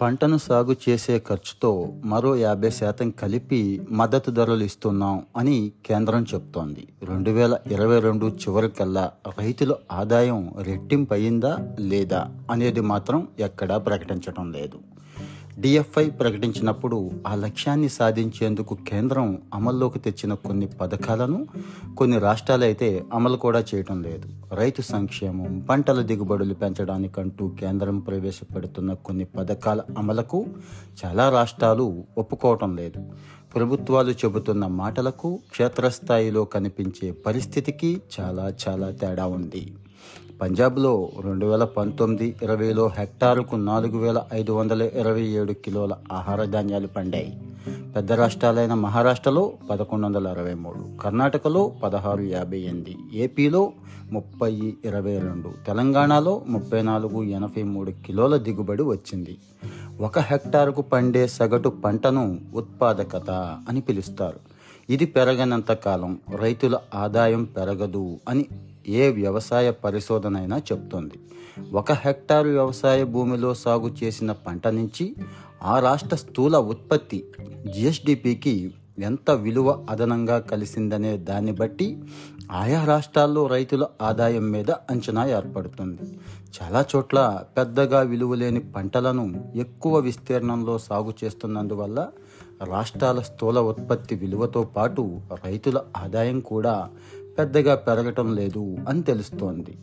పంటను సాగు చేసే ఖర్చుతో మరో యాభై శాతం కలిపి మద్దతు ధరలు ఇస్తున్నాం అని కేంద్రం చెప్తోంది. రెండు వేల ఇరవై రెండు చివరికల్లా రైతుల ఆదాయం రెట్టింపు అయిందా లేదా అనేది మాత్రం ఎక్కడా ప్రకటించడం లేదు. డిఎఫ్ఐ ప్రకటించినప్పుడు ఆ లక్ష్యాన్ని సాధించేందుకు కేంద్రం అమల్లోకి తెచ్చిన కొన్ని పథకాలను కొన్ని రాష్ట్రాలైతే అమలు కూడా చేయటం లేదు. రైతు సంక్షేమం పంటల దిగుబడులు పెంచడానికంటూ కేంద్రం ప్రవేశపెడుతున్న కొన్ని పథకాల అమలకు చాలా రాష్ట్రాలు ఒప్పుకోవటం లేదు. ప్రభుత్వాలు చెబుతున్న మాటలకు క్షేత్రస్థాయిలో కనిపించే పరిస్థితికి చాలా చాలా తేడా ఉంది. పంజాబ్లో రెండు వేల పంతొమ్మిది ఇరవైలో హెక్టారుకు నాలుగు వేల ఐదు వందల ఇరవై ఏడు కిలోల ఆహార ధాన్యాలు పండాయి. పెద్ద రాష్ట్రాలైన మహారాష్ట్రలో పదకొండు వందల అరవై మూడు కర్ణాటకలో పదహారు యాభై ఎనిమిది ఏపీలో ముప్పై ఇరవై రెండు తెలంగాణలో ముప్పై నాలుగు ఎనభై మూడు కిలోల దిగుబడి వచ్చింది. ఒక హెక్టారుకు పండే సగటు పంటను ఉత్పాదకత అని పిలుస్తారు. ఇది పెరగనంత కాలం రైతుల ఆదాయం పెరగదు అని ఏ వ్యవసాయ పరిశోధనైనా చెప్తోంది. ఒక హెక్టారు వ్యవసాయ భూమిలో సాగు చేసిన పంట నుంచి ఆ రాష్ట్ర స్థూల ఉత్పత్తి జిఎస్డిపికి ఎంత విలువ అదనంగా కలిసిందనే దాన్ని బట్టి ఆయా రాష్ట్రాల్లో రైతుల ఆదాయం మీద అంచనా ఏర్పడుతుంది. చాలా చోట్ల పెద్దగా విలువలేని పంటలను ఎక్కువ విస్తీర్ణంలో సాగు చేస్తున్నందువల్ల రాష్ట్రాల స్థూల ఉత్పత్తి విలువతో పాటు రైతుల ఆదాయం కూడా పెద్దగా పెరగటం లేదు అని తెలుస్తోంది.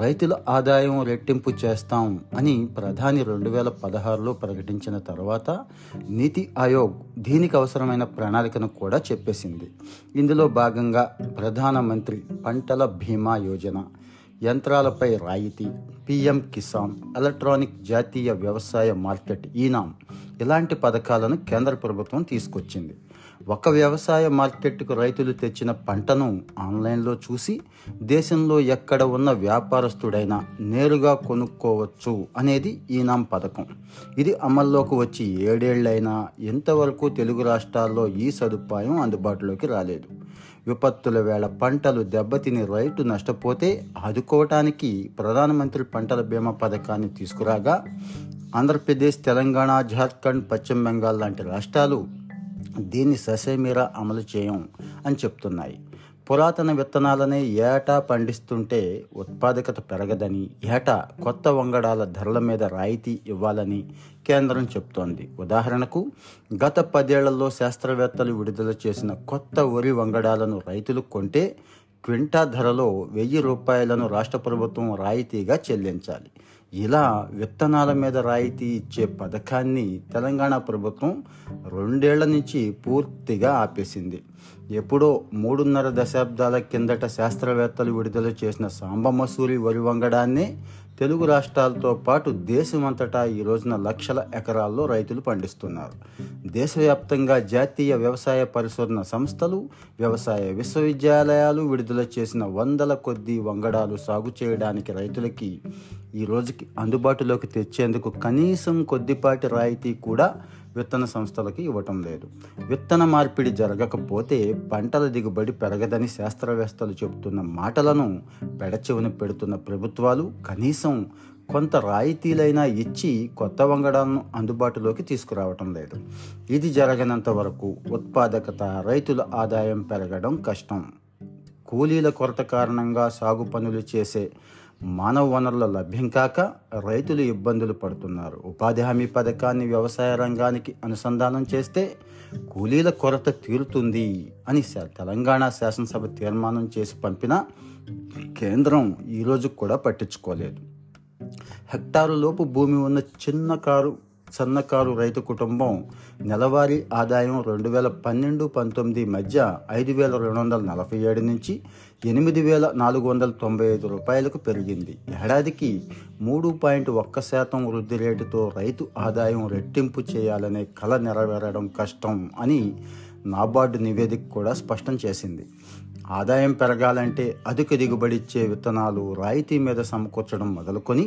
రైతుల ఆదాయం రెట్టింపు చేస్తాం అని ప్రధాని రెండు వేల పదహారులో ప్రకటించిన తర్వాత నీతి ఆయోగ్ దీనికి అవసరమైన ప్రణాళికను కూడా చెప్పేసింది. ఇందులో భాగంగా ప్రధానమంత్రి పంటల బీమా యోజన యంత్రాలపై రాయితీ పిఎం కిసాన్ ఎలక్ట్రానిక్ జాతీయ వ్యవసాయ మార్కెట్ ఈనాం ఇలాంటి పథకాలను కేంద్ర ప్రభుత్వం తీసుకొచ్చింది. ఒక వ్యవసాయ మార్కెట్కు రైతులు తెచ్చిన పంటను ఆన్లైన్లో చూసి దేశంలో ఎక్కడ ఉన్న వ్యాపారస్తుడైనా నేరుగా కొనుక్కోవచ్చు అనేది ఈనాం పథకం. ఇది అమల్లోకి వచ్చి ఏడేళ్ళైనా ఇంతవరకు తెలుగు రాష్ట్రాల్లో ఈ సదుపాయం అందుబాటులోకి రాలేదు. విపత్తుల వేళ పంటలు దెబ్బతిని రైతు నష్టపోతే ఆదుకోవటానికి ప్రధానమంత్రి పంటల బీమా పథకాన్ని తీసుకురాగా ఆంధ్రప్రదేశ్ తెలంగాణ జార్ఖండ్ పశ్చిమ బెంగాల్ లాంటి రాష్ట్రాలు దీన్ని ససేమీరా అమలు చేయం అని చెప్తున్నాయి. పురాతన విత్తనాలనే ఏటా పండిస్తుంటే ఉత్పాదకత పెరగదని ఏటా కొత్త వంగడాల ధరల మీద రాయితీ ఇవ్వాలని కేంద్రం చెప్తోంది. ఉదాహరణకు గత పదేళ్ళలో శాస్త్రవేత్తలు విడుదల చేసిన కొత్త వరి వంగడాలను రైతులు కొంటే క్వింటా ధరలో వెయ్యి రూపాయలను రాష్ట్ర ప్రభుత్వం రాయితీగా చెల్లించాలి. ఇలా విత్తనాల మీద రాయితీ ఇచ్చే పథకాన్ని తెలంగాణ ప్రభుత్వం రెండేళ్ళ నుంచి పూర్తిగా ఆపేసింది. ఎప్పుడో మూడున్నర దశాబ్దాల కిందట శాస్త్రవేత్తలు విడుదల చేసిన సాంబమసూరి వరి వంగడాన్ని తెలుగు రాష్ట్రాలతో పాటు దేశమంతటా ఈ రోజున లక్షల ఎకరాల్లో రైతులు పండిస్తున్నారు. దేశవ్యాప్తంగా జాతీయ వ్యవసాయ పరిశోధన సంస్థలు వ్యవసాయ విశ్వవిద్యాలయాలు విడుదల చేసిన వందల కొద్ది వంగడాలు సాగు చేయడానికి రైతులకి ఈ రోజుకి అందుబాటులోకి తెచ్చేందుకు కనీసం కొద్దిపాటి రాయితీ కూడా విత్తన సంస్థలకు ఇవ్వటం లేదు. విత్తన మార్పిడి జరగకపోతే పంటల దిగుబడి పెరగదని శాస్త్రవేత్తలు చెబుతున్న మాటలను పెడచెవిన పెడుతున్న ప్రభుత్వాలు కనీసం కొంత రాయితీలైనా ఇచ్చి కొత్త వంగడాలను అందుబాటులోకి తీసుకురావటం లేదు. ఇది జరగనంత వరకు ఉత్పాదకత రైతుల ఆదాయం పెరగడం కష్టం. కూలీల కొరత కారణంగా సాగు పనులు చేసే మానవ వనరుల లభ్యం కాక రైతులు ఇబ్బందులు పడుతున్నారు. ఉపాధి హామీ పథకాన్ని వ్యవసాయ రంగానికి అనుసంధానం చేస్తే కూలీల కొరత తీరుతుంది అని తెలంగాణ శాసనసభ తీర్మానం చేసి పంపిన కేంద్రం ఈరోజు కూడా పట్టించుకోలేదు. హెక్టారు లోపు భూమి ఉన్న చిన్న కారు సన్నకారు రైతు కుటుంబం నెలవారీ ఆదాయం రెండు వేల పన్నెండు పంతొమ్మిది మధ్య ఐదు వేల రెండు వందల నలభై ఏడు నుంచి ఎనిమిది వేల నాలుగు వందల తొంభై ఐదు రూపాయలకు పెరిగింది. ఏడాదికి మూడు పాయింట్ ఒక్క శాతం వృద్ధి రేటుతో రైతు ఆదాయం రెట్టింపు చేయాలనే కళ నెరవేరడం కష్టం అని నాబార్డు నివేదిక కూడా స్పష్టం చేసింది. ఆదాయం పెరగాలంటే అధిక దిగుబడి ఇచ్చే విత్తనాలు రాయితీ మీద సమకూర్చడం మొదలుకొని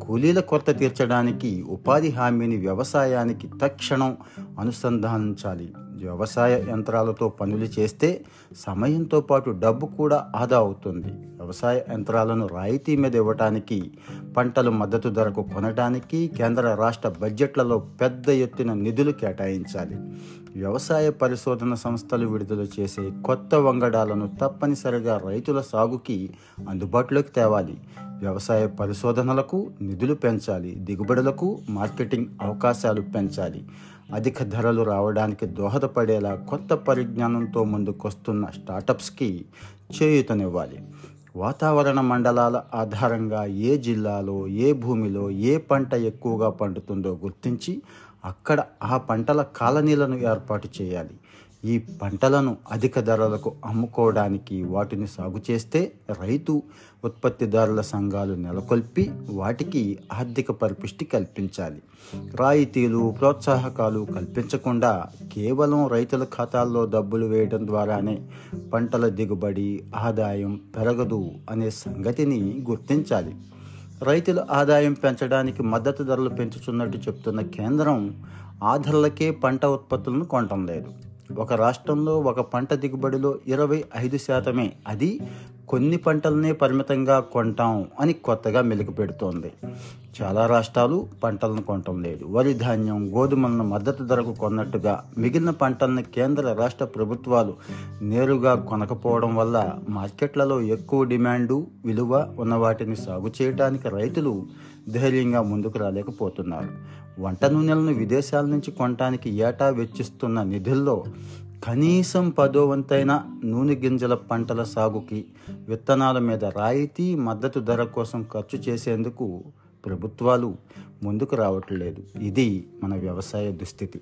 కూలీల కొరత తీర్చడానికి ఉపాధి హామీని వ్యవసాయానికి తక్షణం అనుసంధానించాలి. వ్యవసాయ యంత్రాలతో పనులు చేస్తే సమయంతో పాటు డబ్బు కూడా ఆదా అవుతుంది. వ్యవసాయ యంత్రాలను రాయితీ మీద ఇవ్వటానికి పంటలు మద్దతు ధరకు కొనడానికి కేంద్ర రాష్ట్ర బడ్జెట్లలో పెద్ద ఎత్తున నిధులు కేటాయించాలి. వ్యవసాయ పరిశోధన సంస్థలు విడుదల చేసే కొత్త వంగడాలను తప్పనిసరిగా రైతుల సాగుకి అందుబాటులోకి తేవాలి. వ్యవసాయ పరిశోధనలకు నిధులు పెంచాలి. దిగుబడులకు మార్కెటింగ్ అవకాశాలు పెంచాలి. అధిక ధరలు రావడానికి దోహదపడేలా కొత్త పరిజ్ఞానంతో ముందుకొస్తున్న స్టార్టప్స్కి చేయూతనివ్వాలి. వాతావరణ మండలాల ఆధారంగా ఏ జిల్లాలో ఏ భూమిలో ఏ పంట ఎక్కువగా పండుతుందో గుర్తించి అక్కడ ఆ పంటల కాలనీలను ఏర్పాటు చేయాలి. ఈ పంటలను అధిక ధరలకు అమ్ముకోవడానికి వాటిని సాగు చేస్తే రైతు ఉత్పత్తిదారుల సంఘాలు నెలకొల్పి వాటికి ఆర్థిక పరిపుష్టి కల్పించాలి. రాయితీలు ప్రోత్సాహకాలు కల్పించకుండా కేవలం రైతుల ఖాతాల్లో డబ్బులు వేయడం ద్వారానే పంటల దిగుబడి ఆదాయం పెరగదు అనే సంగతిని గుర్తించాలి. రైతుల ఆదాయం పెంచడానికి మద్దతు ధరలు పెంచుతున్నట్టు చెప్తున్న కేంద్రం ఆ ధరలకే పంట ఉత్పత్తులను కొనటం లేదు. ఒక రాష్ట్రంలో ఒక పంట దిగుబడిలో ఇరవై ఐదు శాతమే. అది కొన్ని పంటలనే పరిమితంగా కొంటాం అని కొత్తగా మెలుగు పెడుతోంది. చాలా రాష్ట్రాలు పంటలను కొనటం లేదు. వరి ధాన్యం గోధుమలను మద్దతు ధరకు కొన్నట్టుగా మిగిలిన పంటలను కేంద్ర రాష్ట్ర ప్రభుత్వాలు నేరుగా కొనకపోవడం వల్ల మార్కెట్లలో ఎక్కువ డిమాండు విలువ ఉన్న వాటిని సాగు చేయడానికి రైతులు ధైర్యంగా ముందుకు రాలేకపోతున్నారు. వంట నూనెలను విదేశాల నుంచి కొనటానికి ఏటా వెచ్చిస్తున్న నిధుల్లో కనీసం పదో వంతైన నూనె గింజల పంటల సాగుకి విత్తనాల మీద రాయితీ మద్దతు ధర కోసం ఖర్చు చేసేందుకు ప్రభుత్వాలు ముందుకు రావట్లేదు. ఇది మన వ్యవసాయ దుస్థితి.